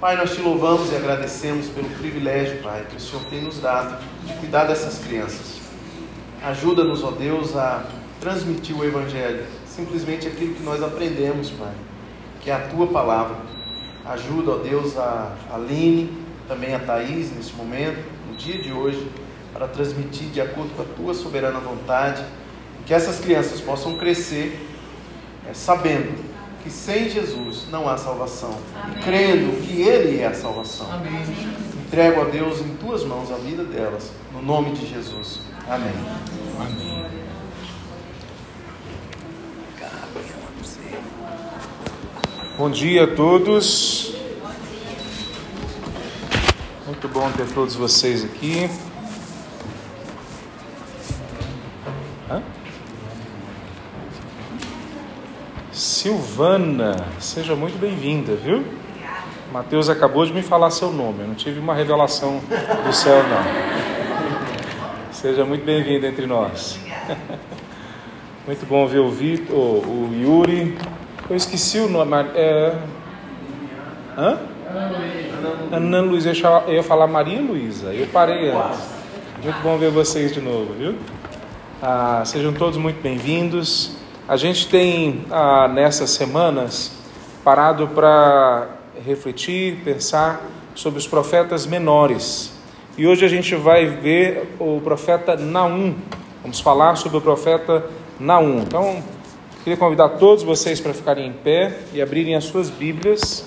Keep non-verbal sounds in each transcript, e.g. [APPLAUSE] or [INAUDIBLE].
Pai, nós te louvamos e agradecemos pelo privilégio, Pai, que o Senhor tem nos dado de cuidar dessas crianças. Ajuda-nos, ó Deus, a transmitir o Evangelho, simplesmente aquilo que nós aprendemos, Pai, que é a tua palavra. Ajuda, ó Deus, a Aline, também a Thaís, neste momento, no dia de hoje, para transmitir de acordo com a tua soberana vontade, que essas crianças possam crescer é, sabendo que sem Jesus não há salvação. Amém. E crendo que Ele é a salvação. Amém. Entrego a Deus em tuas mãos a vida delas, no nome de Jesus. Amém. Amém. Bom dia a todos. Muito bom ter todos vocês aqui. Hã? Silvana, seja muito bem-vinda, viu? Mateus acabou de me falar seu nome, eu não tive uma revelação do céu, não. Seja muito bem-vinda entre nós. [LAUGHS] Muito bom ver o Vitor, o Yuri. Eu esqueci o nome. É... Hã? Ana Luísa. Eu ia falar Maria Luísa. Eu parei antes. Muito bom ver vocês de novo, viu? Ah, sejam todos muito bem-vindos. A gente tem, ah, nessas semanas, parado para refletir, pensar sobre os profetas menores. E hoje a gente vai ver o profeta Naum. Vamos falar sobre o profeta Naum. Então, queria convidar todos vocês para ficarem em pé e abrirem as suas Bíblias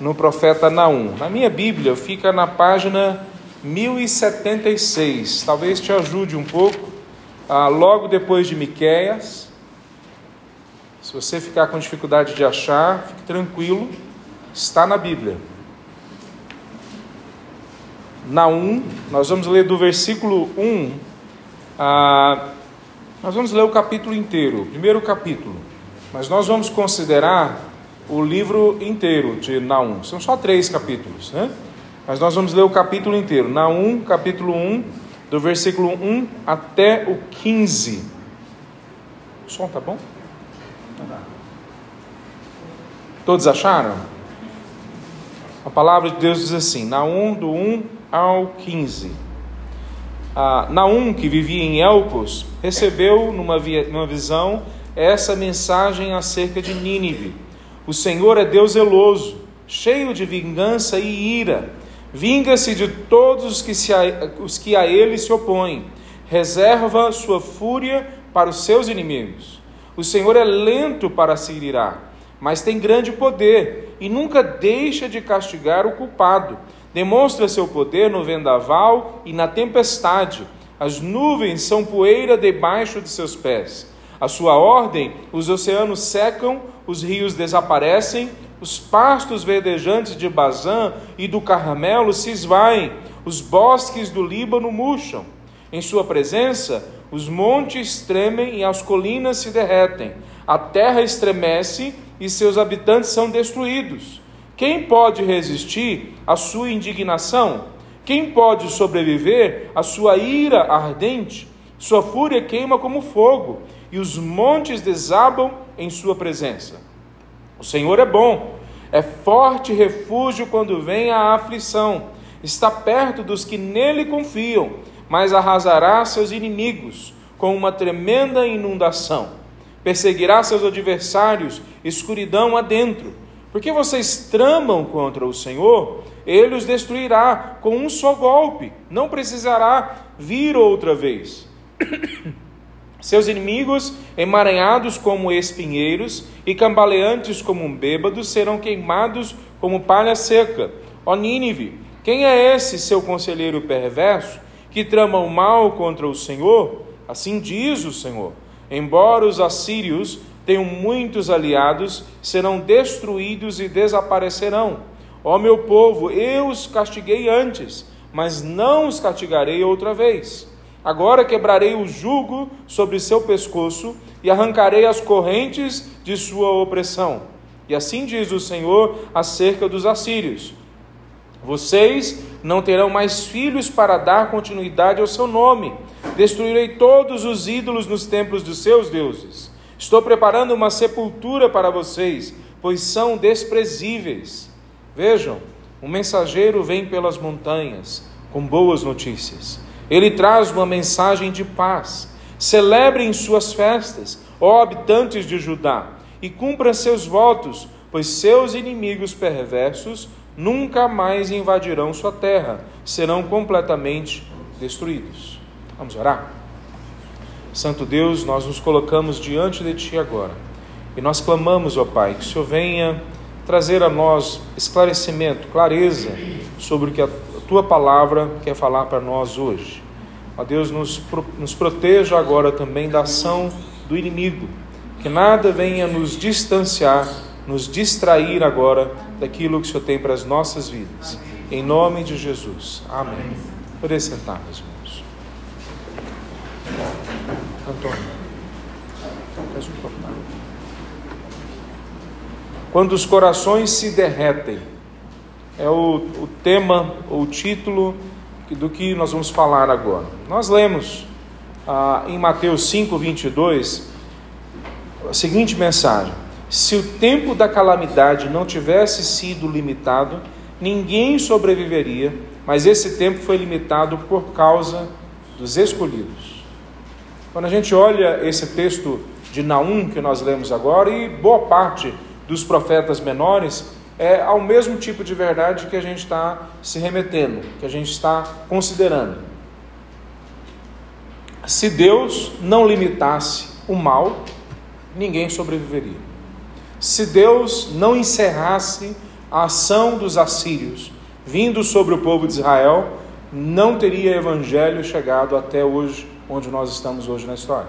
no profeta Naum. Na minha Bíblia fica na página 1076. Talvez te ajude um pouco. Ah, logo depois de Miqueias, se você ficar com dificuldade de achar, fique tranquilo, está na Bíblia. Na 1, nós vamos ler do versículo 1 a. Nós vamos ler o capítulo inteiro, o primeiro capítulo, mas nós vamos considerar o livro inteiro de Naum. São só três capítulos, né? Mas nós vamos ler o capítulo inteiro. Naum, capítulo 1, do versículo 1 até o 15. O som tá bom? Todos acharam? A palavra de Deus diz assim, Naum do 1 ao 15. Ah, Naum, que vivia em Elcos, recebeu numa, numa visão essa mensagem acerca de Nínive. O Senhor é Deus zeloso, cheio de vingança e ira. Vinga-se de todos os que, se a, os que a ele se opõem. Reserva sua fúria para os seus inimigos. O Senhor é lento para se irar mas tem grande poder e nunca deixa de castigar o culpado. Demonstra seu poder no vendaval e na tempestade. As nuvens são poeira debaixo de seus pés. A sua ordem, os oceanos secam, os rios desaparecem, os pastos verdejantes de Bazã e do Carmelo se esvaem, os bosques do Líbano murcham. Em sua presença, os montes tremem e as colinas se derretem. A terra estremece e seus habitantes são destruídos. Quem pode resistir à sua indignação? Quem pode sobreviver à sua ira ardente? Sua fúria queima como fogo e os montes desabam em sua presença. O Senhor é bom, é forte refúgio quando vem a aflição. Está perto dos que nele confiam, mas arrasará seus inimigos com uma tremenda inundação perseguirá seus adversários, escuridão adentro. Porque vocês tramam contra o Senhor, ele os destruirá com um só golpe, não precisará vir outra vez. [COUGHS] Seus inimigos, emaranhados como espinheiros e cambaleantes como um bêbado, serão queimados como palha seca. Ó Nínive, quem é esse seu conselheiro perverso que trama o mal contra o Senhor? Assim diz o Senhor. Embora os assírios tenham muitos aliados, serão destruídos e desaparecerão. Ó meu povo, eu os castiguei antes, mas não os castigarei outra vez. Agora quebrarei o jugo sobre seu pescoço e arrancarei as correntes de sua opressão. E assim diz o Senhor acerca dos assírios: Vocês não terão mais filhos para dar continuidade ao seu nome Destruirei todos os ídolos nos templos dos seus deuses. Estou preparando uma sepultura para vocês, pois são desprezíveis. Vejam, Um mensageiro vem pelas montanhas com boas notícias. Ele traz uma mensagem de paz. Celebrem suas festas, ó habitantes de Judá, e cumpram seus votos, pois seus inimigos perversos nunca mais invadirão sua terra, serão completamente destruídos. Vamos orar? Santo Deus, nós nos colocamos diante de Ti agora e nós clamamos, ó Pai, que o Senhor venha trazer a nós esclarecimento, clareza sobre o que a Tua palavra quer falar para nós hoje. Ó Deus, nos, nos proteja agora também da ação do inimigo, que nada venha nos distanciar, nos distrair agora daquilo que o Senhor tem para as nossas vidas. Em nome de Jesus. Amém. Poder sentar, meus irmãos. Antônio, faz um Quando os corações se derretem, é o, o tema, o título do que nós vamos falar agora. Nós lemos ah, em Mateus 5, 22, a seguinte mensagem: Se o tempo da calamidade não tivesse sido limitado, ninguém sobreviveria, mas esse tempo foi limitado por causa dos escolhidos. Quando a gente olha esse texto de Naum que nós lemos agora, e boa parte dos profetas menores, é ao mesmo tipo de verdade que a gente está se remetendo, que a gente está considerando. Se Deus não limitasse o mal, ninguém sobreviveria. Se Deus não encerrasse a ação dos assírios vindo sobre o povo de Israel, não teria evangelho chegado até hoje, onde nós estamos hoje na história.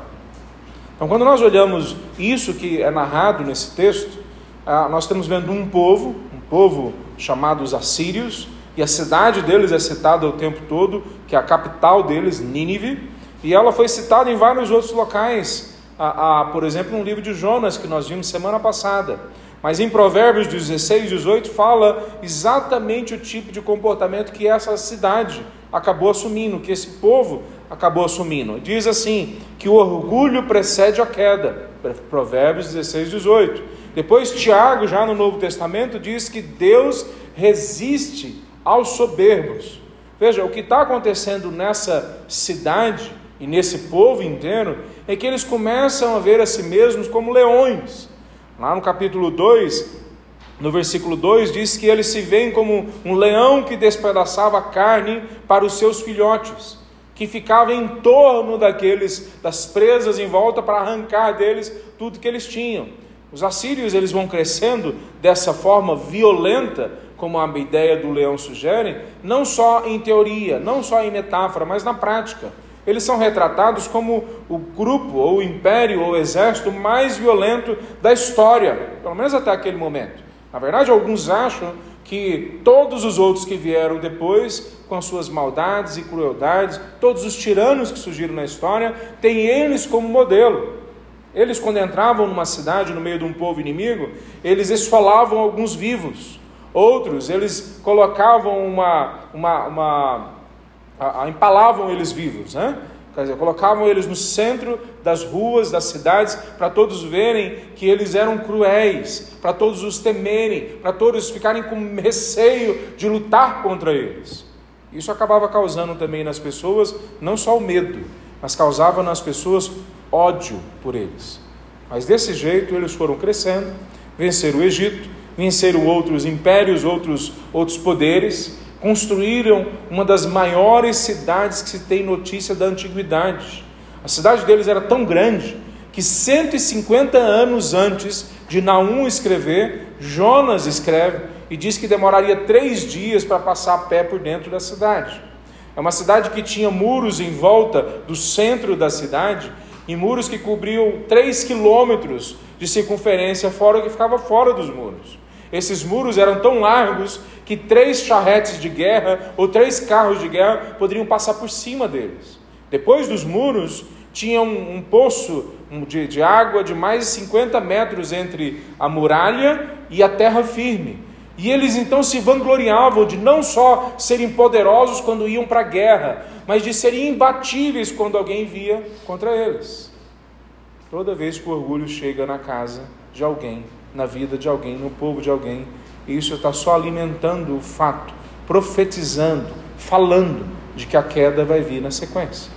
Então, quando nós olhamos isso que é narrado nesse texto, ah, nós estamos vendo um povo, um povo chamado os assírios, e a cidade deles é citada o tempo todo, que é a capital deles, Nínive, e ela foi citada em vários outros locais, ah, ah, por exemplo, no livro de Jonas, que nós vimos semana passada. Mas em Provérbios 16, 18, fala exatamente o tipo de comportamento que essa cidade acabou assumindo, que esse povo acabou assumindo. Diz assim: que o orgulho precede a queda. Provérbios 16, 18. Depois, Tiago, já no Novo Testamento, diz que Deus resiste aos soberbos. Veja, o que está acontecendo nessa cidade e nesse povo inteiro é que eles começam a ver a si mesmos como leões. Lá no capítulo 2, no versículo 2, diz que eles se veem como um leão que despedaçava carne para os seus filhotes, que ficava em torno daqueles das presas em volta para arrancar deles tudo que eles tinham. Os assírios eles vão crescendo dessa forma violenta, como a ideia do leão sugere, não só em teoria, não só em metáfora, mas na prática. Eles são retratados como o grupo, ou o império, ou o exército mais violento da história, pelo menos até aquele momento. Na verdade, alguns acham que todos os outros que vieram depois, com as suas maldades e crueldades, todos os tiranos que surgiram na história, têm eles como modelo. Eles, quando entravam numa cidade, no meio de um povo inimigo, eles esfolavam alguns vivos. Outros, eles colocavam uma. uma, uma empalavam eles vivos, né? Quer dizer, colocavam eles no centro das ruas, das cidades, para todos verem que eles eram cruéis, para todos os temerem, para todos ficarem com receio de lutar contra eles. Isso acabava causando também nas pessoas não só o medo, mas causava nas pessoas ódio por eles. Mas desse jeito eles foram crescendo, venceram o Egito, venceram outros impérios, outros, outros poderes, construíram uma das maiores cidades que se tem notícia da antiguidade. A cidade deles era tão grande que 150 anos antes de Naum escrever, Jonas escreve e diz que demoraria três dias para passar a pé por dentro da cidade. É uma cidade que tinha muros em volta do centro da cidade em muros que cobriam 3 quilômetros de circunferência, fora o que ficava fora dos muros. Esses muros eram tão largos que três charretes de guerra ou três carros de guerra poderiam passar por cima deles. Depois dos muros, tinha um, um poço de, de água de mais de 50 metros entre a muralha e a terra firme. E eles então se vangloriavam de não só serem poderosos quando iam para a guerra, mas de serem imbatíveis quando alguém via contra eles. Toda vez que o orgulho chega na casa de alguém, na vida de alguém, no povo de alguém, E isso está só alimentando o fato, profetizando, falando de que a queda vai vir na sequência.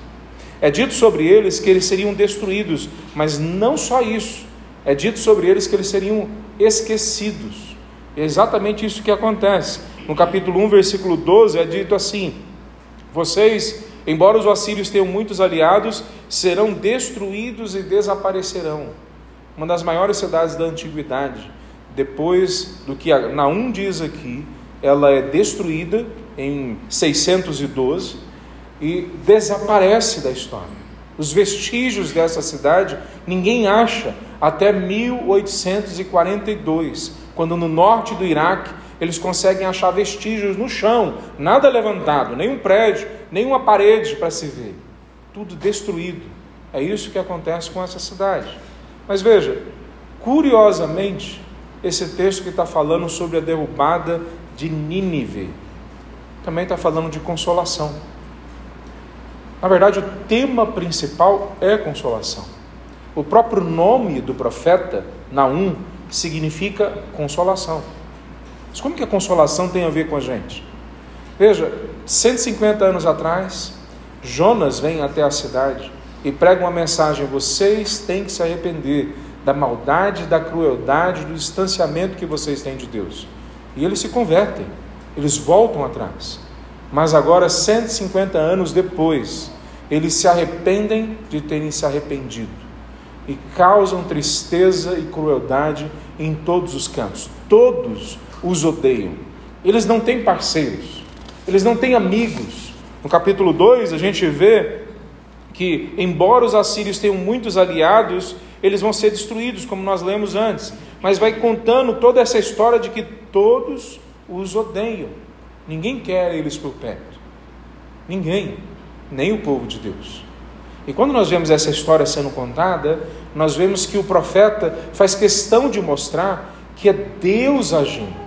É dito sobre eles que eles seriam destruídos, mas não só isso. É dito sobre eles que eles seriam esquecidos. É exatamente isso que acontece. No capítulo 1, versículo 12, é dito assim: Vocês, embora os assírios tenham muitos aliados, serão destruídos e desaparecerão. Uma das maiores cidades da antiguidade, depois do que Naum diz aqui, ela é destruída em 612 e desaparece da história. Os vestígios dessa cidade ninguém acha até 1842, quando no norte do Iraque eles conseguem achar vestígios no chão, nada levantado, nenhum prédio, nenhuma parede para se ver, tudo destruído. É isso que acontece com essa cidade. Mas veja, curiosamente, esse texto que está falando sobre a derrubada de Nínive também está falando de consolação. Na verdade, o tema principal é consolação. O próprio nome do profeta, Naum, significa consolação. Mas como que a consolação tem a ver com a gente? Veja, 150 anos atrás, Jonas vem até a cidade e prega uma mensagem: vocês têm que se arrepender da maldade, da crueldade, do distanciamento que vocês têm de Deus. E eles se convertem, eles voltam atrás. Mas agora, 150 anos depois, eles se arrependem de terem se arrependido e causam tristeza e crueldade em todos os cantos. Todos os odeiam. Eles não têm parceiros, eles não têm amigos. No capítulo 2, a gente vê que, embora os assírios tenham muitos aliados, eles vão ser destruídos, como nós lemos antes. Mas vai contando toda essa história de que todos os odeiam. Ninguém quer eles por perto. Ninguém, nem o povo de Deus. E quando nós vemos essa história sendo contada, nós vemos que o profeta faz questão de mostrar que é Deus agindo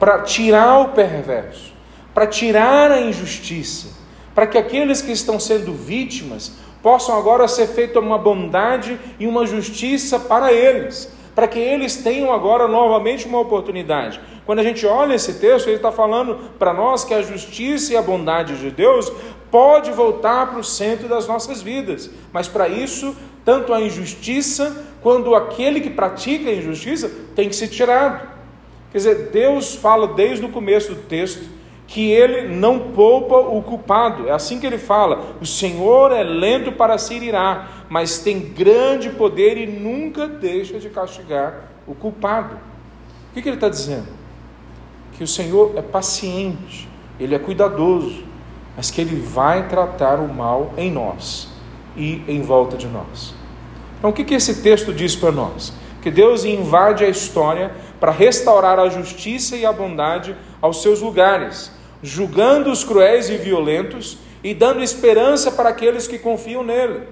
para tirar o perverso, para tirar a injustiça, para que aqueles que estão sendo vítimas possam agora ser feita uma bondade e uma justiça para eles, para que eles tenham agora novamente uma oportunidade. Quando a gente olha esse texto, ele está falando para nós que a justiça e a bondade de Deus pode voltar para o centro das nossas vidas, mas para isso, tanto a injustiça quanto aquele que pratica a injustiça tem que ser tirado. Quer dizer, Deus fala desde o começo do texto que ele não poupa o culpado. É assim que ele fala: o Senhor é lento para se irar, mas tem grande poder e nunca deixa de castigar o culpado. O que, que ele está dizendo? Que o Senhor é paciente, ele é cuidadoso, mas que ele vai tratar o mal em nós e em volta de nós. Então, o que, que esse texto diz para nós? Que Deus invade a história para restaurar a justiça e a bondade aos seus lugares julgando os cruéis e violentos e dando esperança para aqueles que confiam nele.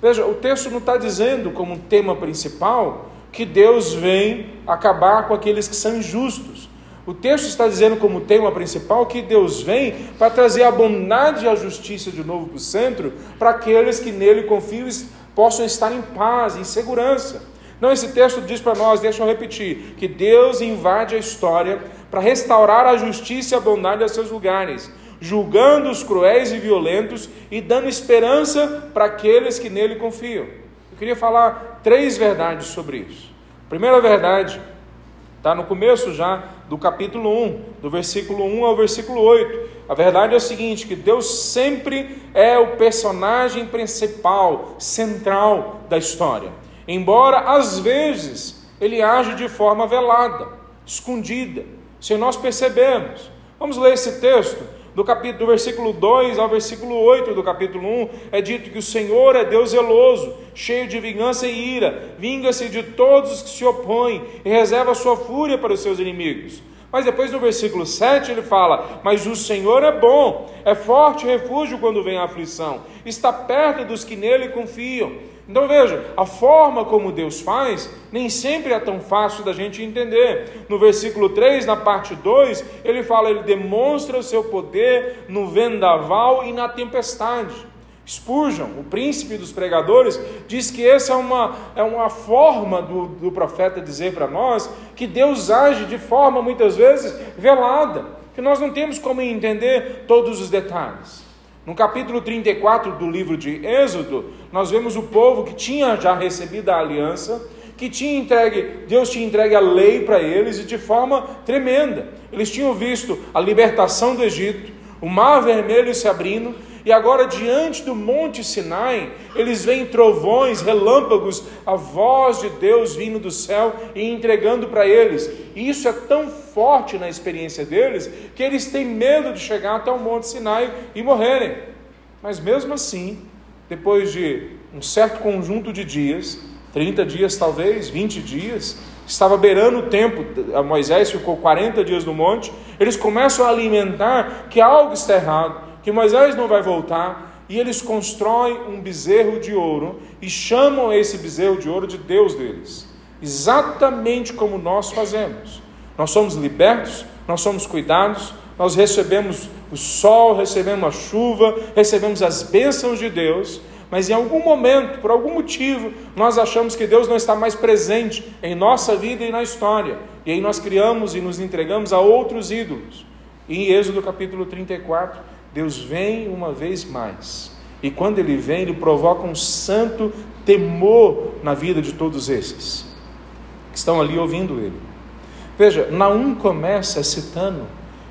Veja, o texto não está dizendo como tema principal que Deus vem acabar com aqueles que são injustos. O texto está dizendo como tema principal que Deus vem para trazer a bondade e a justiça de novo para o centro, para aqueles que nele confiam possam estar em paz, em segurança. Não, esse texto diz para nós, deixa eu repetir, que Deus invade a história para restaurar a justiça e a bondade a seus lugares, julgando os cruéis e violentos e dando esperança para aqueles que nele confiam. Eu queria falar três verdades sobre isso. Primeira verdade está no começo já do capítulo 1, do versículo 1 ao versículo 8. A verdade é o seguinte: que Deus sempre é o personagem principal, central da história. Embora às vezes ele age de forma velada, escondida, sem nós percebermos. Vamos ler esse texto. Do, capítulo, do versículo 2 ao versículo 8 do capítulo 1, é dito que o Senhor é Deus zeloso, cheio de vingança e ira, vinga-se de todos os que se opõem e reserva sua fúria para os seus inimigos. Mas depois no versículo 7 ele fala: Mas o Senhor é bom, é forte refúgio quando vem a aflição, está perto dos que nele confiam. Então veja, a forma como Deus faz nem sempre é tão fácil da gente entender. No versículo 3, na parte 2, ele fala: ele demonstra o seu poder no vendaval e na tempestade. Spurgeon, o príncipe dos pregadores, diz que essa é uma, é uma forma do, do profeta dizer para nós que Deus age de forma muitas vezes velada, que nós não temos como entender todos os detalhes. No capítulo 34 do livro de Êxodo, nós vemos o povo que tinha já recebido a aliança, que tinha entregue, Deus tinha entregue a lei para eles e de forma tremenda. Eles tinham visto a libertação do Egito, o mar vermelho se abrindo, e agora, diante do Monte Sinai, eles veem trovões, relâmpagos, a voz de Deus vindo do céu e entregando para eles. E isso é tão forte na experiência deles que eles têm medo de chegar até o Monte Sinai e morrerem. Mas mesmo assim, depois de um certo conjunto de dias, 30 dias talvez, 20 dias, estava beirando o tempo, Moisés ficou 40 dias no monte, eles começam a alimentar que algo está errado que Moisés não vai voltar, e eles constroem um bezerro de ouro e chamam esse bezerro de ouro de Deus deles, exatamente como nós fazemos. Nós somos libertos, nós somos cuidados, nós recebemos o sol, recebemos a chuva, recebemos as bênçãos de Deus, mas em algum momento, por algum motivo, nós achamos que Deus não está mais presente em nossa vida e na história, e aí nós criamos e nos entregamos a outros ídolos. Em Êxodo capítulo 34, Deus vem uma vez mais. E quando ele vem, ele provoca um santo temor na vida de todos esses que estão ali ouvindo ele. Veja, Naum começa citando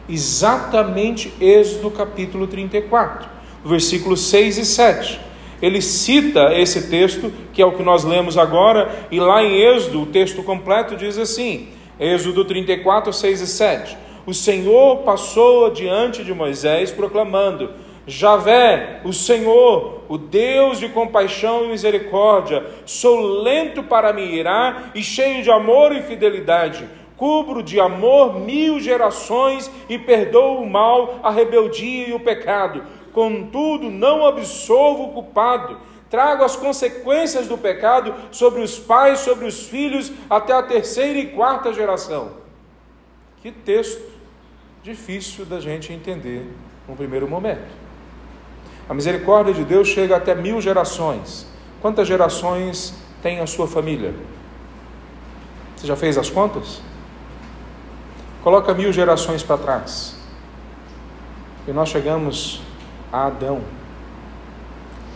exatamente Êxodo capítulo 34, versículos 6 e 7. Ele cita esse texto, que é o que nós lemos agora, e lá em Êxodo, o texto completo diz assim: Êxodo 34, 6 e 7 o Senhor passou diante de Moisés, proclamando: Javé, o Senhor, o Deus de compaixão e misericórdia, sou lento para me irar e cheio de amor e fidelidade. Cubro de amor mil gerações e perdoo o mal, a rebeldia e o pecado. Contudo, não absolvo o culpado. Trago as consequências do pecado sobre os pais, sobre os filhos, até a terceira e quarta geração. Que texto! Difícil da gente entender no primeiro momento. A misericórdia de Deus chega até mil gerações. Quantas gerações tem a sua família? Você já fez as contas? Coloca mil gerações para trás. E nós chegamos a Adão.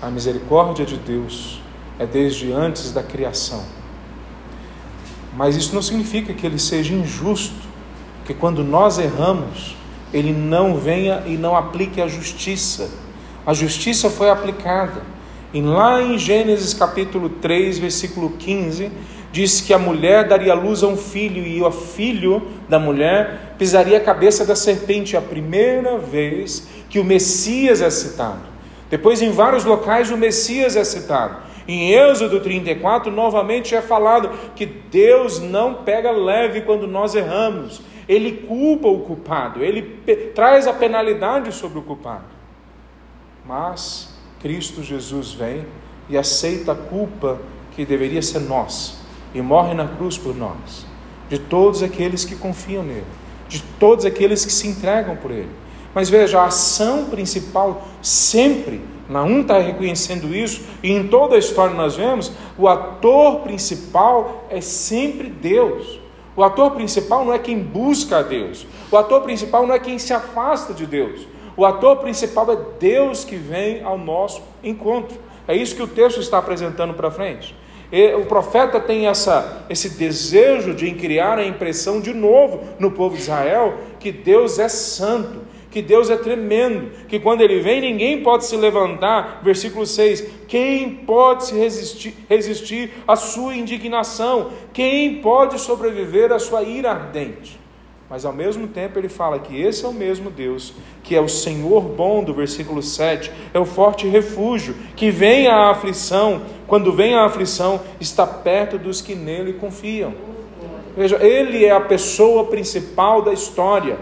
A misericórdia de Deus é desde antes da criação. Mas isso não significa que ele seja injusto que quando nós erramos, ele não venha e não aplique a justiça. A justiça foi aplicada. E lá em Gênesis capítulo 3, versículo 15, diz que a mulher daria luz a um filho e o filho da mulher pisaria a cabeça da serpente, a primeira vez que o Messias é citado. Depois, em vários locais, o Messias é citado. Em Êxodo 34, novamente é falado que Deus não pega leve quando nós erramos ele culpa o culpado, ele traz a penalidade sobre o culpado. Mas Cristo Jesus vem e aceita a culpa que deveria ser nossa e morre na cruz por nós, de todos aqueles que confiam nele, de todos aqueles que se entregam por ele. Mas veja, a ação principal sempre, Naum está reconhecendo isso, e em toda a história nós vemos, o ator principal é sempre Deus. O ator principal não é quem busca a Deus. O ator principal não é quem se afasta de Deus. O ator principal é Deus que vem ao nosso encontro. É isso que o texto está apresentando para frente. E o profeta tem essa, esse desejo de criar a impressão de novo no povo de Israel que Deus é santo, que Deus é tremendo, que quando ele vem ninguém pode se levantar. Versículo 6: Quem pode se resistir, resistir à sua indignação? Quem pode sobreviver à sua ira ardente? Mas ao mesmo tempo ele fala que esse é o mesmo Deus, que é o Senhor bom do versículo 7, é o forte refúgio, que vem a aflição, quando vem a aflição, está perto dos que nele confiam. Veja, ele é a pessoa principal da história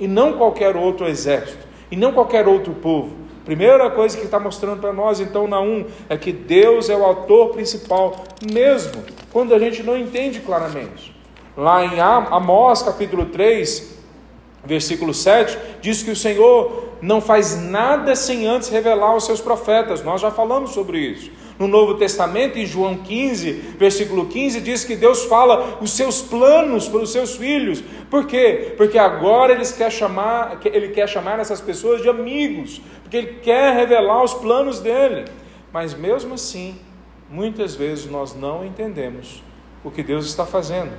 e não qualquer outro exército, e não qualquer outro povo. Primeira coisa que está mostrando para nós, então, Naum, é que Deus é o autor principal, mesmo quando a gente não entende claramente. Lá em Amós, capítulo 3, versículo 7, diz que o Senhor não faz nada sem antes revelar aos seus profetas. Nós já falamos sobre isso. No Novo Testamento, em João 15, versículo 15, diz que Deus fala os seus planos para os seus filhos. Por quê? Porque agora ele quer chamar, ele quer chamar essas pessoas de amigos, porque ele quer revelar os planos dele. Mas mesmo assim, muitas vezes nós não entendemos o que Deus está fazendo.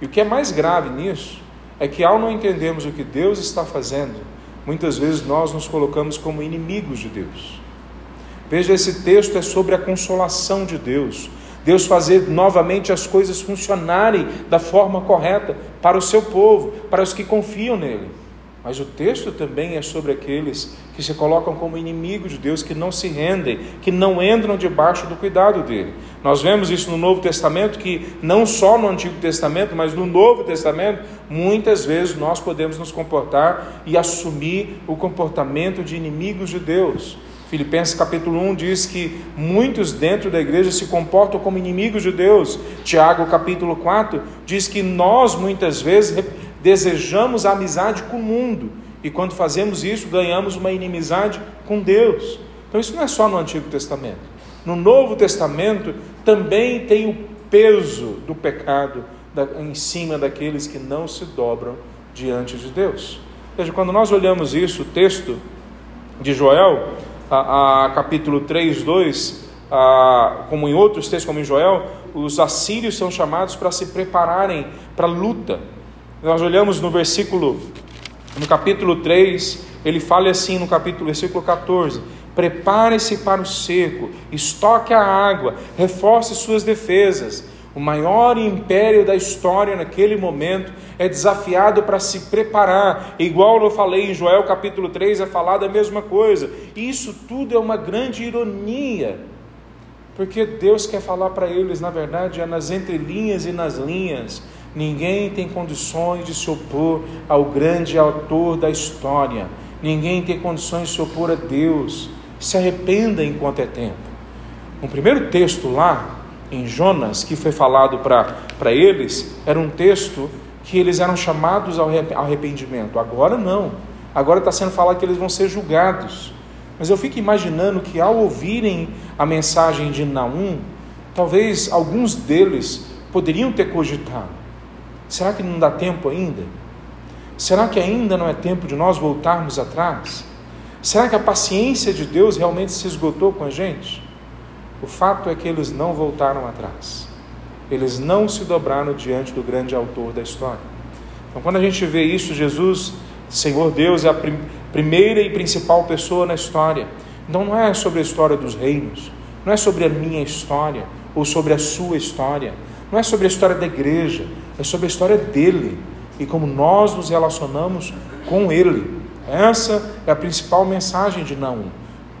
E o que é mais grave nisso é que ao não entendermos o que Deus está fazendo, muitas vezes nós nos colocamos como inimigos de Deus. Veja, esse texto é sobre a consolação de Deus. Deus fazer novamente as coisas funcionarem da forma correta para o seu povo, para os que confiam nele. Mas o texto também é sobre aqueles que se colocam como inimigos de Deus, que não se rendem, que não entram debaixo do cuidado dele. Nós vemos isso no Novo Testamento, que não só no Antigo Testamento, mas no Novo Testamento, muitas vezes nós podemos nos comportar e assumir o comportamento de inimigos de Deus. Filipenses capítulo 1 diz que muitos dentro da igreja se comportam como inimigos de Deus. Tiago capítulo 4 diz que nós muitas vezes desejamos a amizade com o mundo e quando fazemos isso ganhamos uma inimizade com Deus. Então isso não é só no Antigo Testamento. No Novo Testamento também tem o peso do pecado em cima daqueles que não se dobram diante de Deus. Veja, quando nós olhamos isso, o texto de Joel, a, a capítulo 3, 2, a, como em outros textos, como em Joel, os assírios são chamados para se prepararem para a luta. Nós olhamos no versículo, no capítulo 3, ele fala assim no capítulo, versículo 14: Prepare-se para o seco, estoque a água, reforce suas defesas. O maior império da história naquele momento é desafiado para se preparar. Igual eu falei em Joel capítulo 3, é falado a mesma coisa. Isso tudo é uma grande ironia, porque Deus quer falar para eles, na verdade, é nas entrelinhas e nas linhas. Ninguém tem condições de se opor ao grande autor da história. Ninguém tem condições de se opor a Deus. Se arrependa enquanto é tempo. No primeiro texto lá, em Jonas, que foi falado para eles, era um texto que eles eram chamados ao arrependimento. Agora não. Agora está sendo falado que eles vão ser julgados. Mas eu fico imaginando que ao ouvirem a mensagem de Naum, talvez alguns deles poderiam ter cogitado: será que não dá tempo ainda? Será que ainda não é tempo de nós voltarmos atrás? Será que a paciência de Deus realmente se esgotou com a gente? O fato é que eles não voltaram atrás. Eles não se dobraram diante do grande autor da história. Então, quando a gente vê isso, Jesus, Senhor Deus, é a prim primeira e principal pessoa na história. Então, não é sobre a história dos reinos, não é sobre a minha história ou sobre a sua história, não é sobre a história da igreja, é sobre a história dele e como nós nos relacionamos com ele. Essa é a principal mensagem de Naum.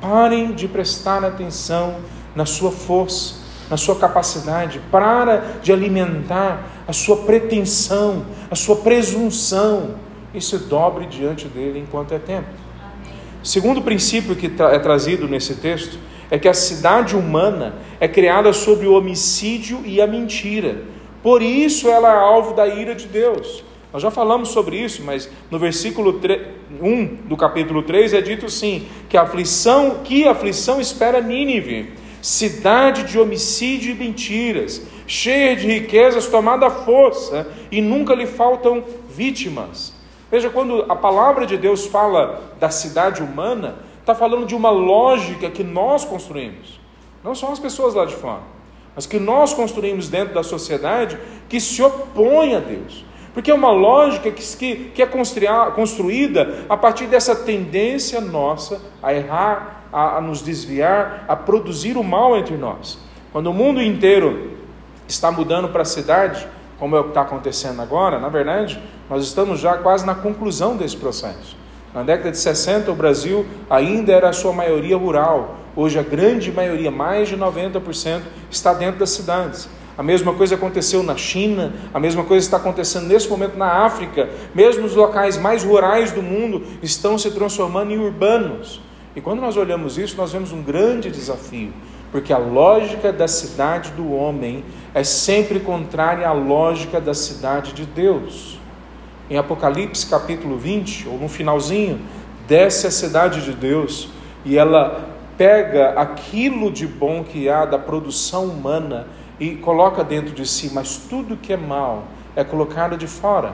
Parem de prestar atenção na sua força, na sua capacidade, para de alimentar a sua pretensão, a sua presunção, e se dobre diante dele enquanto é tempo. Segundo princípio que é trazido nesse texto é que a cidade humana é criada sobre o homicídio e a mentira. Por isso ela é alvo da ira de Deus. Nós já falamos sobre isso, mas no versículo 1 do capítulo 3 é dito assim: que a aflição, que aflição espera Nínive cidade de homicídio e mentiras, cheia de riquezas, tomada à força, e nunca lhe faltam vítimas. Veja, quando a palavra de Deus fala da cidade humana, está falando de uma lógica que nós construímos, não são as pessoas lá de fora, mas que nós construímos dentro da sociedade que se opõe a Deus. Porque é uma lógica que, que, que é construída a partir dessa tendência nossa a errar, a, a nos desviar, a produzir o mal entre nós. Quando o mundo inteiro está mudando para a cidade, como é o que está acontecendo agora, na verdade, nós estamos já quase na conclusão desse processo. Na década de 60, o Brasil ainda era a sua maioria rural. Hoje, a grande maioria, mais de 90%, está dentro das cidades. A mesma coisa aconteceu na China, a mesma coisa está acontecendo nesse momento na África. Mesmo os locais mais rurais do mundo estão se transformando em urbanos. E quando nós olhamos isso, nós vemos um grande desafio, porque a lógica da cidade do homem é sempre contrária à lógica da cidade de Deus. Em Apocalipse capítulo 20, ou no finalzinho, desce à cidade de Deus e ela pega aquilo de bom que há da produção humana e coloca dentro de si, mas tudo que é mal é colocado de fora.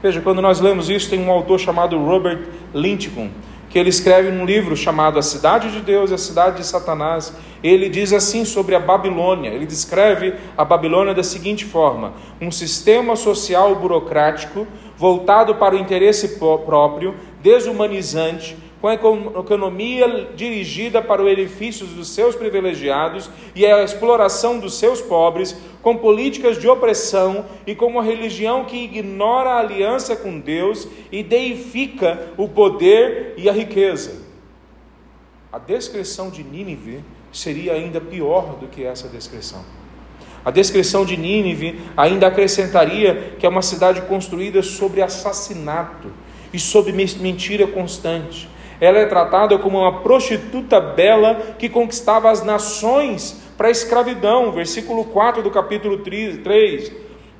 Veja, quando nós lemos isso, tem um autor chamado Robert Lincoln, que ele escreve num livro chamado A Cidade de Deus e a Cidade de Satanás. Ele diz assim sobre a Babilônia: ele descreve a Babilônia da seguinte forma: um sistema social burocrático voltado para o interesse próprio, desumanizante, com a economia dirigida para o benefício dos seus privilegiados e a exploração dos seus pobres, com políticas de opressão e com uma religião que ignora a aliança com Deus e deifica o poder e a riqueza. A descrição de Nínive seria ainda pior do que essa descrição. A descrição de Nínive ainda acrescentaria que é uma cidade construída sobre assassinato e sob mentira constante ela é tratada como uma prostituta bela que conquistava as nações para a escravidão. Versículo 4 do capítulo 3.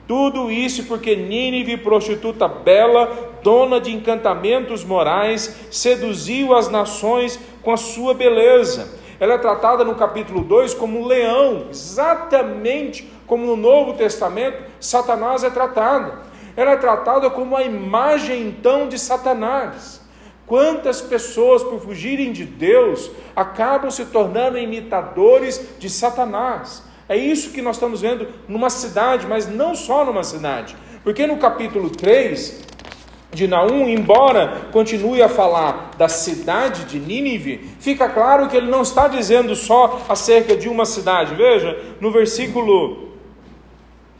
Tudo isso porque Nínive, prostituta bela, dona de encantamentos morais, seduziu as nações com a sua beleza. Ela é tratada no capítulo 2 como um leão, exatamente como no Novo Testamento Satanás é tratado. Ela é tratada como a imagem então de Satanás. Quantas pessoas, por fugirem de Deus, acabam se tornando imitadores de Satanás? É isso que nós estamos vendo numa cidade, mas não só numa cidade. Porque no capítulo 3 de Naum, embora continue a falar da cidade de Nínive, fica claro que ele não está dizendo só acerca de uma cidade. Veja, no versículo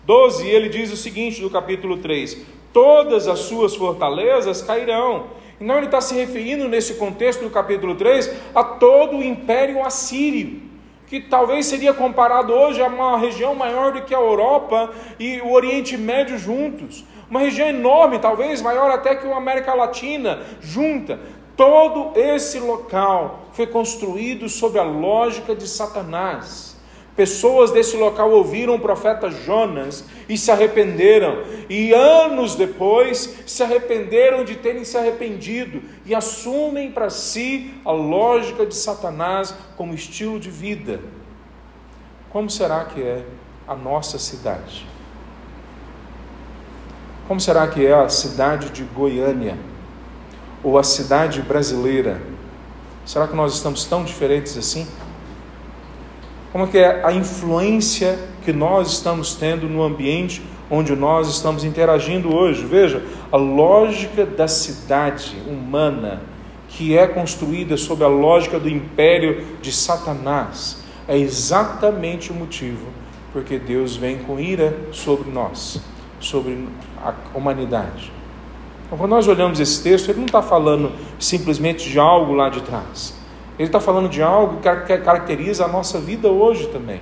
12, ele diz o seguinte do capítulo 3: Todas as suas fortalezas cairão não, ele está se referindo nesse contexto do capítulo 3 a todo o império assírio, que talvez seria comparado hoje a uma região maior do que a Europa e o Oriente Médio juntos. Uma região enorme, talvez maior até que a América Latina junta. Todo esse local foi construído sob a lógica de Satanás. Pessoas desse local ouviram o profeta Jonas e se arrependeram, e anos depois se arrependeram de terem se arrependido e assumem para si a lógica de Satanás como estilo de vida. Como será que é a nossa cidade? Como será que é a cidade de Goiânia? Ou a cidade brasileira? Será que nós estamos tão diferentes assim? Como que é a influência que nós estamos tendo no ambiente onde nós estamos interagindo hoje? Veja, a lógica da cidade humana que é construída sob a lógica do império de Satanás é exatamente o motivo porque Deus vem com ira sobre nós, sobre a humanidade. Então, quando nós olhamos esse texto, ele não está falando simplesmente de algo lá de trás. Ele está falando de algo que caracteriza a nossa vida hoje também.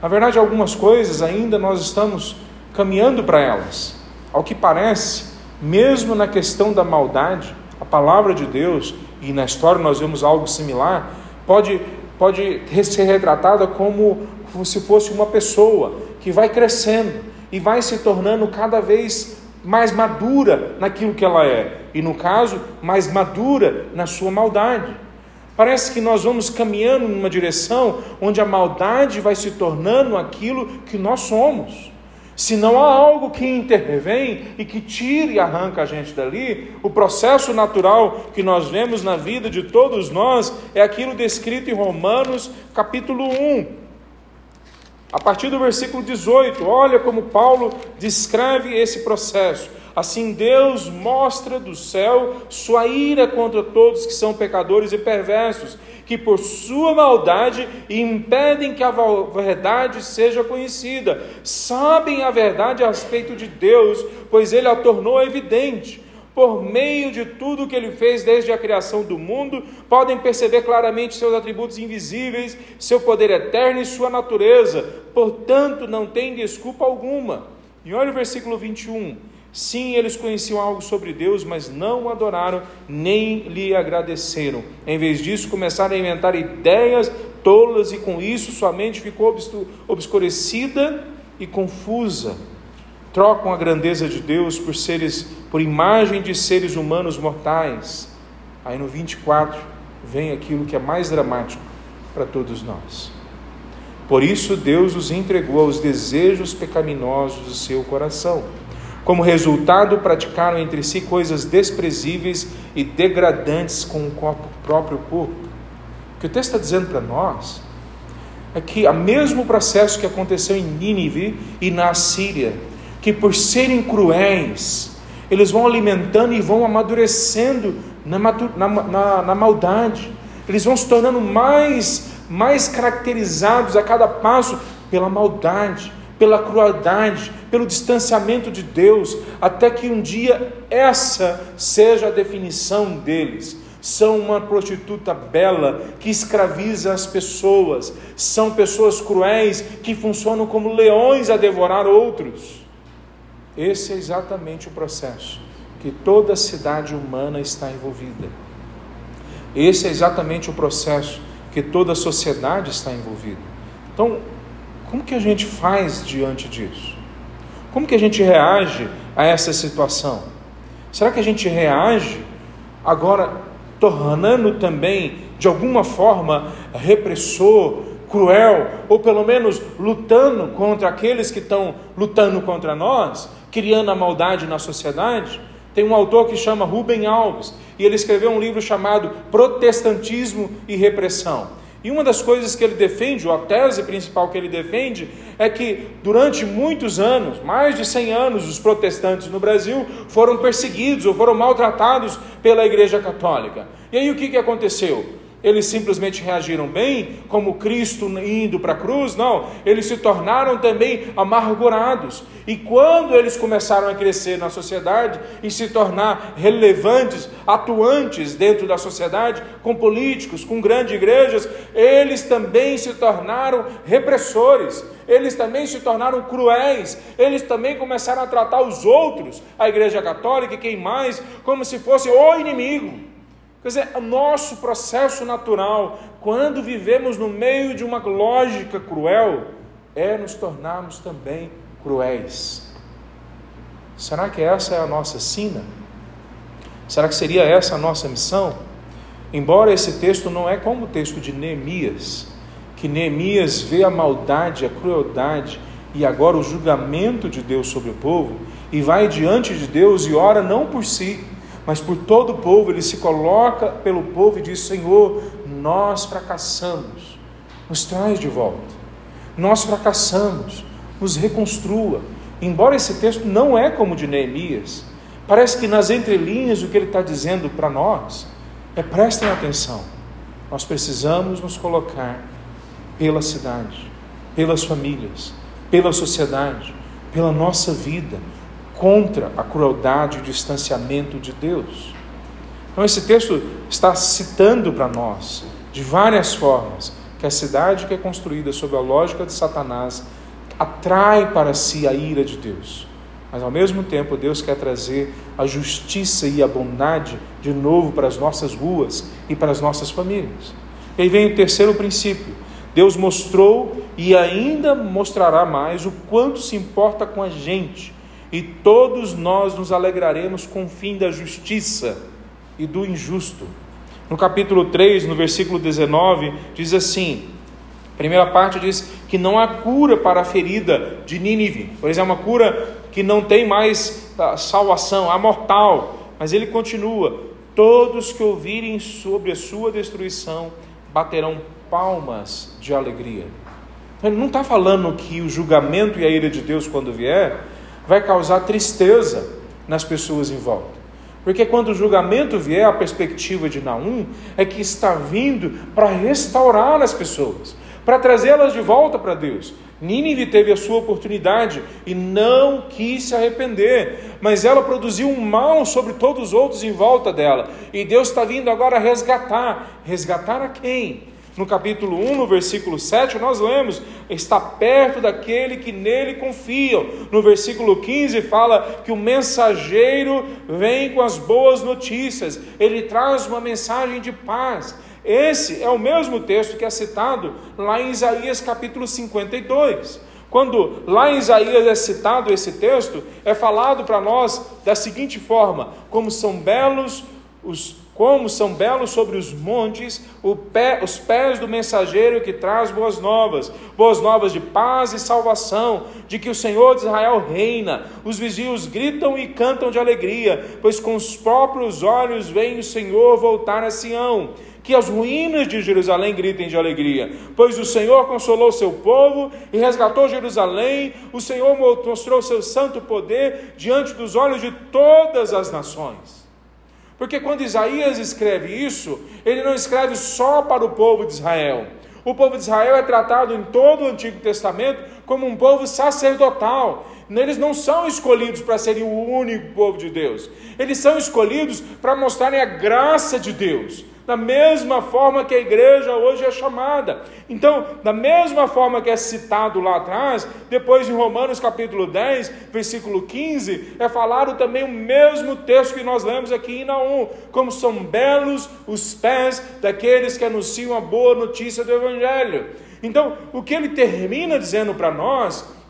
Na verdade, algumas coisas ainda nós estamos caminhando para elas. Ao que parece, mesmo na questão da maldade, a palavra de Deus, e na história nós vemos algo similar, pode, pode ser retratada como, se fosse uma pessoa que vai crescendo e vai se tornando cada vez mais madura naquilo que ela é, e no caso, mais madura na sua maldade. Parece que nós vamos caminhando numa direção onde a maldade vai se tornando aquilo que nós somos. Se não há algo que intervém e que tire e arranca a gente dali, o processo natural que nós vemos na vida de todos nós é aquilo descrito em Romanos capítulo 1. A partir do versículo 18, olha como Paulo descreve esse processo. Assim Deus mostra do céu sua ira contra todos que são pecadores e perversos, que por sua maldade impedem que a verdade seja conhecida. Sabem a verdade a respeito de Deus, pois ele a tornou evidente. Por meio de tudo que ele fez desde a criação do mundo, podem perceber claramente seus atributos invisíveis, seu poder eterno e sua natureza. Portanto, não tem desculpa alguma. E olha o versículo 21. Sim, eles conheciam algo sobre Deus, mas não o adoraram nem lhe agradeceram. Em vez disso, começaram a inventar ideias tolas e com isso sua mente ficou obscurecida e confusa. Trocam a grandeza de Deus por seres, por imagem de seres humanos mortais. Aí no 24 vem aquilo que é mais dramático para todos nós. Por isso Deus os entregou aos desejos pecaminosos do seu coração. Como resultado, praticaram entre si coisas desprezíveis e degradantes com o próprio corpo. O que o texto está dizendo para nós é que o mesmo processo que aconteceu em Nínive e na Síria, que por serem cruéis, eles vão alimentando e vão amadurecendo na, na, na, na maldade, eles vão se tornando mais, mais caracterizados a cada passo pela maldade, pela crueldade, pelo distanciamento de Deus, até que um dia essa seja a definição deles. São uma prostituta bela que escraviza as pessoas, são pessoas cruéis que funcionam como leões a devorar outros. Esse é exatamente o processo que toda cidade humana está envolvida. Esse é exatamente o processo que toda sociedade está envolvida. Então, como que a gente faz diante disso? Como que a gente reage a essa situação? Será que a gente reage agora tornando também de alguma forma repressor, cruel, ou pelo menos lutando contra aqueles que estão lutando contra nós, criando a maldade na sociedade? Tem um autor que chama Rubem Alves, e ele escreveu um livro chamado Protestantismo e Repressão. E uma das coisas que ele defende, ou a tese principal que ele defende, é que durante muitos anos, mais de 100 anos, os protestantes no Brasil foram perseguidos ou foram maltratados pela Igreja Católica. E aí o que, que aconteceu? Eles simplesmente reagiram bem, como Cristo indo para a cruz, não, eles se tornaram também amargurados. E quando eles começaram a crescer na sociedade e se tornar relevantes, atuantes dentro da sociedade, com políticos, com grandes igrejas, eles também se tornaram repressores, eles também se tornaram cruéis, eles também começaram a tratar os outros, a Igreja Católica e quem mais, como se fosse o inimigo. Quer dizer, o nosso processo natural, quando vivemos no meio de uma lógica cruel, é nos tornarmos também cruéis. Será que essa é a nossa sina? Será que seria essa a nossa missão? Embora esse texto não é como o texto de Neemias, que Neemias vê a maldade, a crueldade e agora o julgamento de Deus sobre o povo e vai diante de Deus e ora não por si, mas por todo o povo, ele se coloca pelo povo e diz: Senhor, nós fracassamos, nos traz de volta. Nós fracassamos, nos reconstrua. Embora esse texto não é como o de Neemias, parece que nas entrelinhas o que ele está dizendo para nós é: prestem atenção, nós precisamos nos colocar pela cidade, pelas famílias, pela sociedade, pela nossa vida, contra a crueldade e o distanciamento de Deus. Então, esse texto está citando para nós, de várias formas, que a cidade que é construída sob a lógica de Satanás atrai para si a ira de Deus. Mas ao mesmo tempo, Deus quer trazer a justiça e a bondade de novo para as nossas ruas e para as nossas famílias. E aí vem o terceiro princípio. Deus mostrou e ainda mostrará mais o quanto se importa com a gente e todos nós nos alegraremos com o fim da justiça e do injusto. No capítulo 3, no versículo 19, diz assim: a primeira parte diz que não há cura para a ferida de Nínive, pois é uma cura que não tem mais ah, salvação, é mortal. Mas ele continua: todos que ouvirem sobre a sua destruição baterão palmas de alegria. Ele não está falando que o julgamento e a ira de Deus, quando vier, vai causar tristeza nas pessoas em volta. Porque quando o julgamento vier, a perspectiva de Naum é que está vindo para restaurar as pessoas, para trazê-las de volta para Deus. Nínive teve a sua oportunidade e não quis se arrepender, mas ela produziu um mal sobre todos os outros em volta dela. E Deus está vindo agora resgatar. Resgatar a quem? No capítulo 1, no versículo 7, nós lemos: está perto daquele que nele confiam. No versículo 15, fala que o mensageiro vem com as boas notícias, ele traz uma mensagem de paz. Esse é o mesmo texto que é citado lá em Isaías capítulo 52. Quando lá em Isaías é citado esse texto, é falado para nós da seguinte forma: como são belos os como são belos sobre os montes pé, os pés do mensageiro que traz boas novas, boas novas de paz e salvação, de que o Senhor de Israel reina. Os vizinhos gritam e cantam de alegria, pois com os próprios olhos vem o Senhor voltar a Sião. Que as ruínas de Jerusalém gritem de alegria, pois o Senhor consolou seu povo e resgatou Jerusalém. O Senhor mostrou seu santo poder diante dos olhos de todas as nações. Porque quando Isaías escreve isso, ele não escreve só para o povo de Israel. O povo de Israel é tratado em todo o Antigo Testamento como um povo sacerdotal. Eles não são escolhidos para serem o único povo de Deus. Eles são escolhidos para mostrarem a graça de Deus da mesma forma que a igreja hoje é chamada. Então, da mesma forma que é citado lá atrás, depois em Romanos capítulo 10, versículo 15, é falado também o mesmo texto que nós lemos aqui em Naum, como são belos os pés daqueles que anunciam a boa notícia do evangelho. Então, o que ele termina dizendo para nós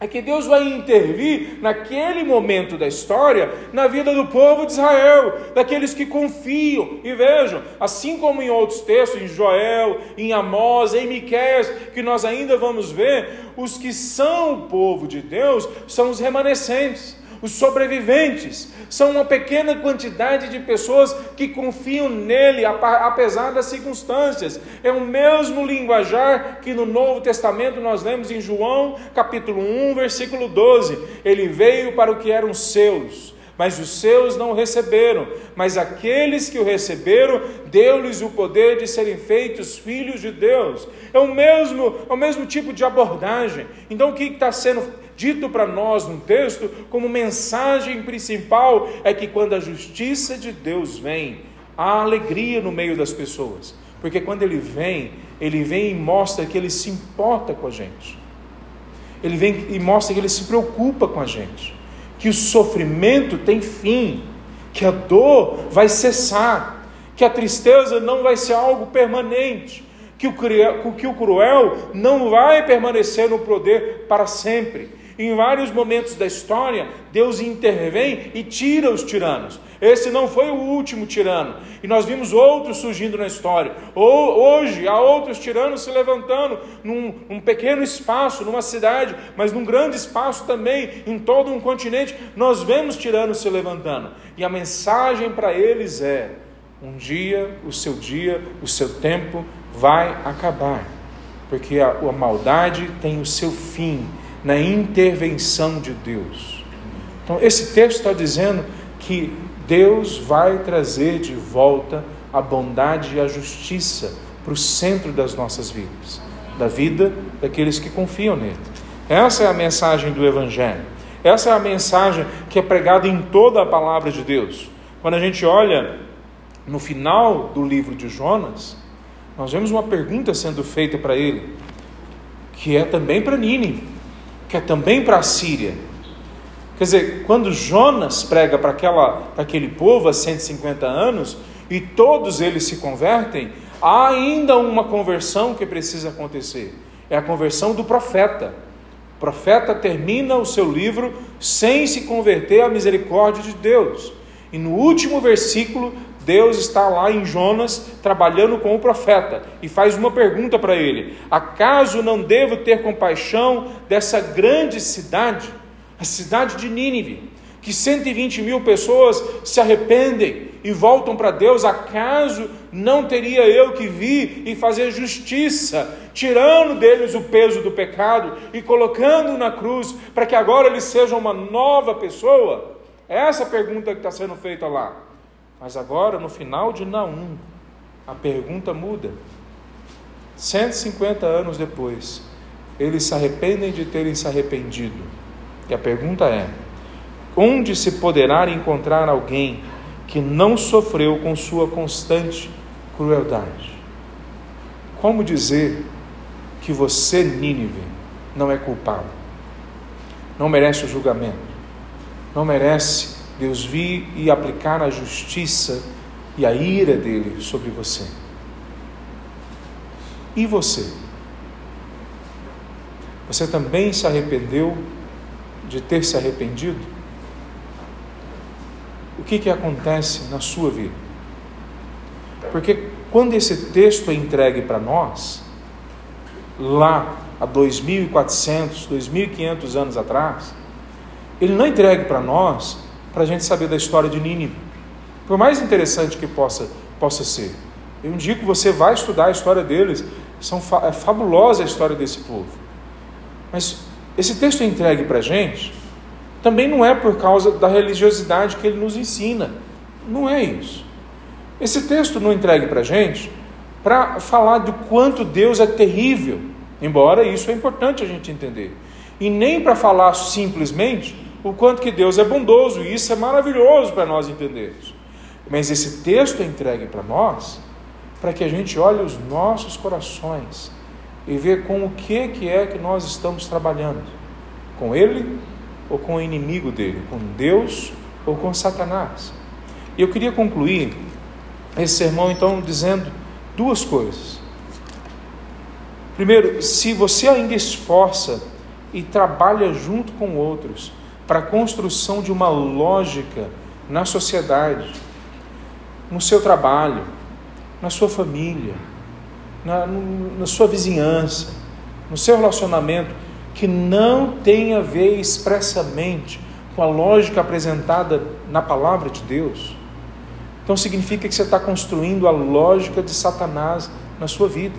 é que Deus vai intervir naquele momento da história na vida do povo de Israel, daqueles que confiam. E vejam, assim como em outros textos, em Joel, em Amós, em Miqueias, que nós ainda vamos ver, os que são o povo de Deus são os remanescentes os sobreviventes, são uma pequena quantidade de pessoas que confiam nele, apesar das circunstâncias. É o mesmo linguajar que no Novo Testamento nós lemos em João, capítulo 1, versículo 12. Ele veio para o que eram seus, mas os seus não receberam. Mas aqueles que o receberam, deu-lhes o poder de serem feitos filhos de Deus. É o mesmo, é o mesmo tipo de abordagem. Então, o que está sendo dito para nós no texto como mensagem principal é que quando a justiça de Deus vem, há alegria no meio das pessoas. Porque quando ele vem, ele vem e mostra que ele se importa com a gente. Ele vem e mostra que ele se preocupa com a gente. Que o sofrimento tem fim, que a dor vai cessar, que a tristeza não vai ser algo permanente, que o cruel, que o cruel não vai permanecer no poder para sempre, em vários momentos da história, Deus intervém e tira os tiranos. Esse não foi o último tirano. E nós vimos outros surgindo na história. Hoje há outros tiranos se levantando num, pequeno espaço, numa cidade, mas num grande espaço também, em todo um continente. Nós vemos tiranos se levantando. E a mensagem para eles é: um dia, o seu dia, o seu tempo vai acabar. Porque a, a maldade tem o seu fim na intervenção de Deus. Então, esse texto está dizendo que Deus vai trazer de volta a bondade e a justiça para o centro das nossas vidas, da vida daqueles que confiam nele. Essa é a mensagem do Evangelho. Essa é a mensagem que é pregada em toda a palavra de Deus. Quando a gente olha no final do livro de Jonas, nós vemos uma pergunta sendo feita para ele, que é também para Nínive que é também para a Síria. Quer dizer, quando Jonas prega para aquele povo há 150 anos e todos eles se convertem, há ainda uma conversão que precisa acontecer. É a conversão do profeta. O profeta termina o seu livro sem se converter à misericórdia de Deus. E no último versículo, Deus está lá em Jonas trabalhando com o profeta e faz uma pergunta para ele: Acaso não devo ter compaixão dessa grande cidade, a cidade de Nínive, que 120 mil pessoas se arrependem e voltam para Deus? Acaso não teria eu que vir e fazer justiça, tirando deles o peso do pecado e colocando na cruz para que agora eles sejam uma nova pessoa? Essa é a pergunta que está sendo feita lá. Mas agora, no final de Naum, a pergunta muda. 150 anos depois, eles se arrependem de terem se arrependido. E a pergunta é: onde se poderá encontrar alguém que não sofreu com sua constante crueldade? Como dizer que você, Nínive, não é culpado? Não merece o julgamento? Não merece Deus vir e aplicar a justiça e a ira dele sobre você. E você? Você também se arrependeu de ter se arrependido? O que, que acontece na sua vida? Porque quando esse texto é entregue para nós, lá há 2.400, 2.500 anos atrás, ele não é entregue para nós para a gente saber da história de Nínive. Por mais interessante que possa, possa ser. Eu indico você vai estudar a história deles. São, é fabulosa a história desse povo. Mas esse texto é entregue para a gente também não é por causa da religiosidade que ele nos ensina. Não é isso. Esse texto não entregue para a gente para falar do quanto Deus é terrível, embora isso é importante a gente entender. E nem para falar simplesmente o quanto que Deus é bondoso, e isso é maravilhoso para nós entendermos. Mas esse texto é entregue para nós para que a gente olhe os nossos corações e veja com o que, que é que nós estamos trabalhando. Com Ele ou com o inimigo dele? Com Deus ou com Satanás? E eu queria concluir esse sermão então dizendo duas coisas. Primeiro, se você ainda esforça e trabalha junto com outros para a construção de uma lógica na sociedade, no seu trabalho, na sua família, na, na sua vizinhança, no seu relacionamento, que não tem a ver expressamente com a lógica apresentada na palavra de Deus, então significa que você está construindo a lógica de Satanás na sua vida.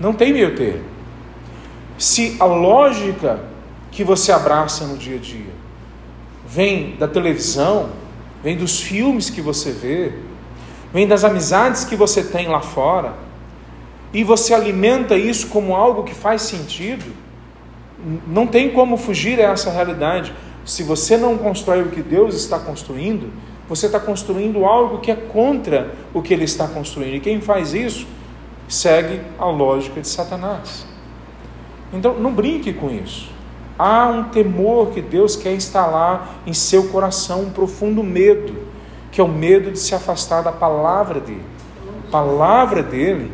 Não tem meio termo. Se a lógica que você abraça no dia a dia vem da televisão, vem dos filmes que você vê, vem das amizades que você tem lá fora, e você alimenta isso como algo que faz sentido, não tem como fugir a essa realidade. Se você não constrói o que Deus está construindo, você está construindo algo que é contra o que ele está construindo. E quem faz isso segue a lógica de Satanás. Então, não brinque com isso. Há um temor que Deus quer instalar em seu coração, um profundo medo, que é o medo de se afastar da palavra dele. A palavra dele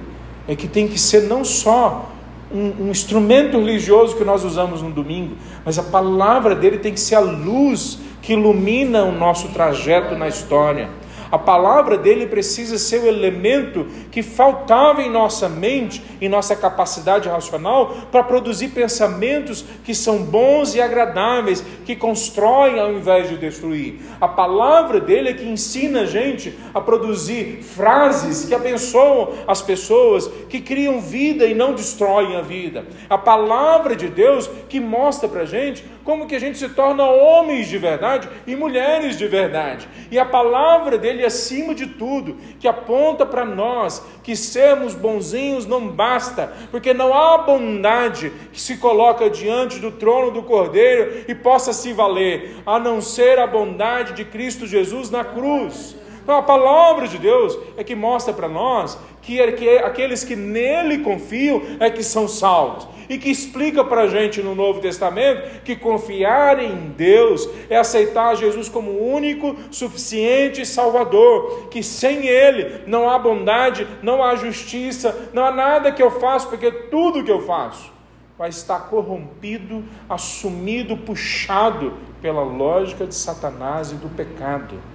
é que tem que ser não só um, um, instrumento religioso que nós usamos no domingo, mas a palavra dele tem que ser a luz que ilumina o nosso trajeto na história. A palavra dele precisa ser o elemento que faltava em nossa mente, em nossa capacidade racional, para produzir pensamentos que são bons e agradáveis, que constroem ao invés de destruir. A palavra dele é que ensina a gente a produzir frases que abençoam as pessoas, que criam vida e não destroem a vida. A palavra de Deus que mostra para a gente como que a gente se torna homens de verdade e mulheres de verdade. E a palavra dele, acima de tudo, que aponta para nós que sermos bonzinhos não basta, porque não há bondade que se coloca diante do trono do Cordeiro e possa se valer, a não ser a bondade de Cristo Jesus na cruz. Então a palavra de Deus é que mostra para nós que, é, que é aqueles que nele confiam é que são salvos. E que explica para a gente no Novo Testamento que confiar em Deus é aceitar Jesus como único, suficiente Salvador. Que sem Ele não há bondade, não há justiça, não há nada que eu faço, porque tudo que eu faço vai estar corrompido, assumido, puxado pela lógica de Satanás e do pecado.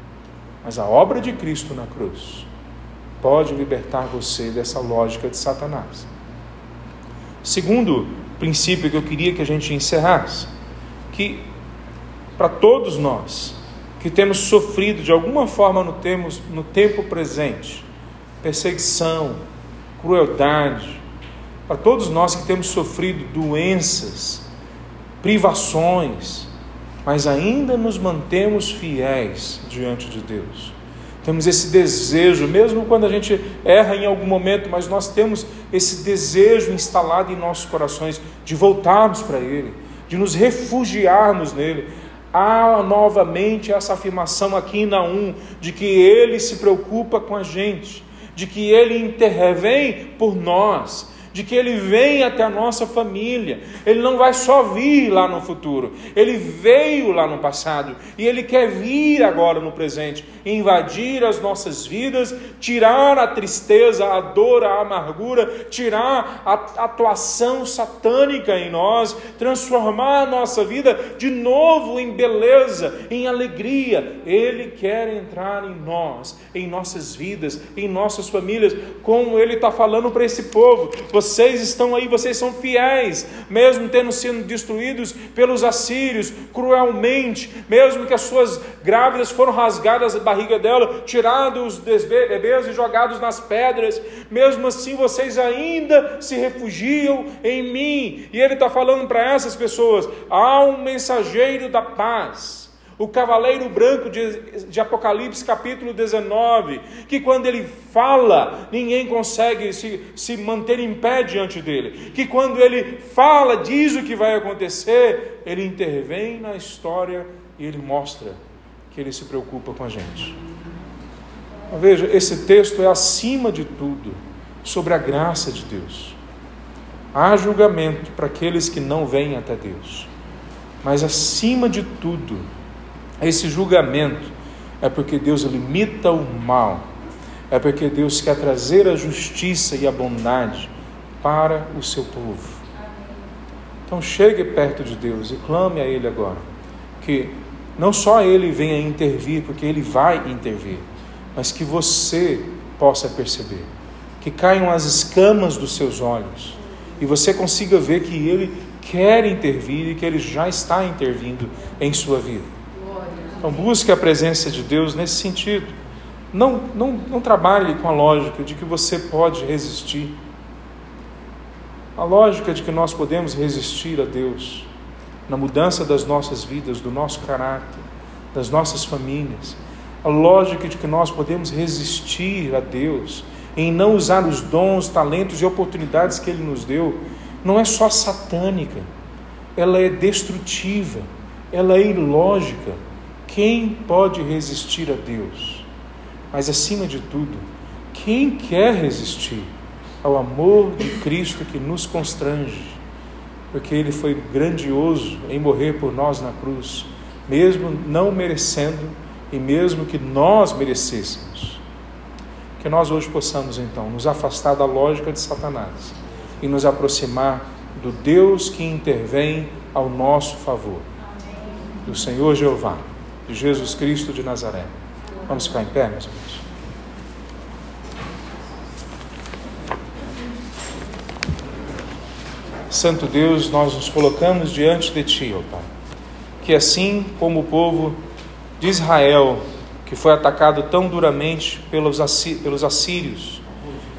Mas a obra de Cristo na cruz pode libertar você dessa lógica de Satanás. Segundo princípio que eu queria que a gente encerrasse, que para todos nós que temos sofrido de alguma forma no, no tempo presente, perseguição, crueldade, para todos nós que temos sofrido doenças, privações, mas ainda nos mantemos fiéis diante de Deus. Temos esse desejo, mesmo quando a gente erra em algum momento, mas nós temos esse desejo instalado em nossos corações de voltarmos para Ele, de nos refugiarmos nele. Há novamente essa afirmação aqui em Naum de que Ele se preocupa com a gente, de que Ele intervém por nós, de que Ele vem até a nossa família. Ele não vai só vir lá no futuro, Ele veio lá no passado e Ele quer vir agora no presente, invadir as nossas vidas, tirar a tristeza, a dor, a amargura, tirar a atuação satânica em nós, transformar a nossa vida de novo em beleza, em alegria. Ele quer entrar em nós, em nossas vidas, em nossas famílias, como Ele está falando para esse povo. Vocês estão aí, vocês são fiéis, mesmo tendo sido destruídos pelos assírios cruelmente, mesmo que as suas grávidas foram rasgadas a barriga dela, tirados os bebês e jogados nas pedras, mesmo assim vocês ainda se refugiam em mim. E ele está falando para essas pessoas: há um mensageiro da paz o cavaleiro branco de, de, Apocalipse capítulo 19, que quando ele fala, ninguém consegue se, se manter em pé diante dele, que quando ele fala, diz o que vai acontecer, ele intervém na história e ele mostra que ele se preocupa com a gente. Veja, esse texto é acima de tudo sobre a graça de Deus. Há julgamento para aqueles que não vêm até Deus, mas acima de tudo, esse julgamento é porque Deus limita o mal, é porque Deus quer trazer a justiça e a bondade para o seu povo. Então chegue perto de Deus e clame a Ele agora, que não só Ele venha intervir, porque Ele vai intervir, mas que você possa perceber, que caiam as escamas dos seus olhos e você consiga ver que Ele quer intervir e que Ele já está intervindo em sua vida. Então busque a presença de Deus nesse sentido. Não, não, não trabalhe com a lógica de que você pode resistir. A lógica de que nós podemos resistir a Deus na mudança das nossas vidas, do nosso caráter, das nossas famílias. A lógica de que nós podemos resistir a Deus em não usar os dons, talentos e oportunidades que Ele nos deu, não é só satânica, ela é destrutiva, ela é ilógica quem pode resistir a Deus? Mas acima de tudo, quem quer resistir ao amor de Cristo que nos constrange? Porque Ele foi grandioso em morrer por nós na cruz, mesmo não merecendo e mesmo que nós merecêssemos. Que nós hoje possamos então nos afastar da lógica de Satanás e nos aproximar do Deus que intervém ao nosso favor, do Senhor Jeová de Jesus Cristo de Nazaré. Vamos ficar em pé, meus irmãos. Santo Deus, nós nos colocamos diante de Ti, ó Pai. Que assim como o povo de Israel, que foi atacado tão duramente pelos, pelos assírios,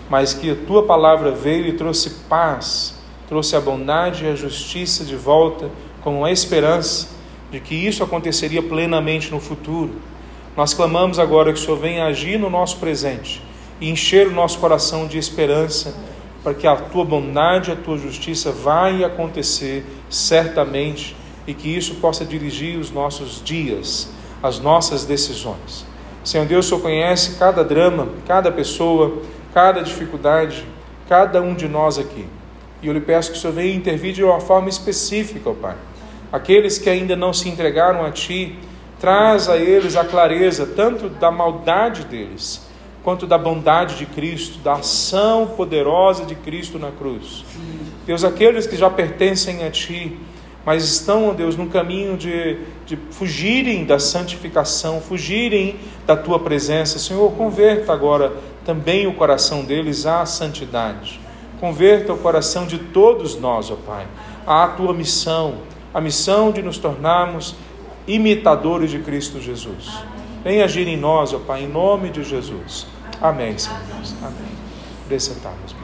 mas que a Tua palavra veio e trouxe paz, trouxe a bondade e a justiça de volta como a esperança, de que isso aconteceria plenamente no futuro. Nós clamamos agora que o Senhor venha agir no nosso presente e encher o nosso coração de esperança para que a tua bondade a tua justiça vai acontecer certamente e que isso possa dirigir os nossos dias, as nossas decisões. Senhor Deus, o Senhor conhece cada drama, cada pessoa, cada dificuldade, cada um de nós aqui. E eu lhe peço que o Senhor venha intervir de uma forma específica, ó Pai aqueles que ainda não se entregaram a Ti, traz a eles a clareza tanto da maldade deles, quanto da bondade de Cristo, da ação poderosa de Cristo na cruz. Deus, aqueles que já pertencem a Ti, mas estão, Deus, no caminho de, de fugirem da santificação, fugirem da Tua presença, Senhor, converta agora também o coração deles à santidade. Converta o coração de todos nós, ó Pai, à Tua missão a missão de nos tornarmos imitadores de Cristo Jesus. Vem agir em nós, ó Pai, em nome de Jesus. Amém, Senhor Deus. Amém.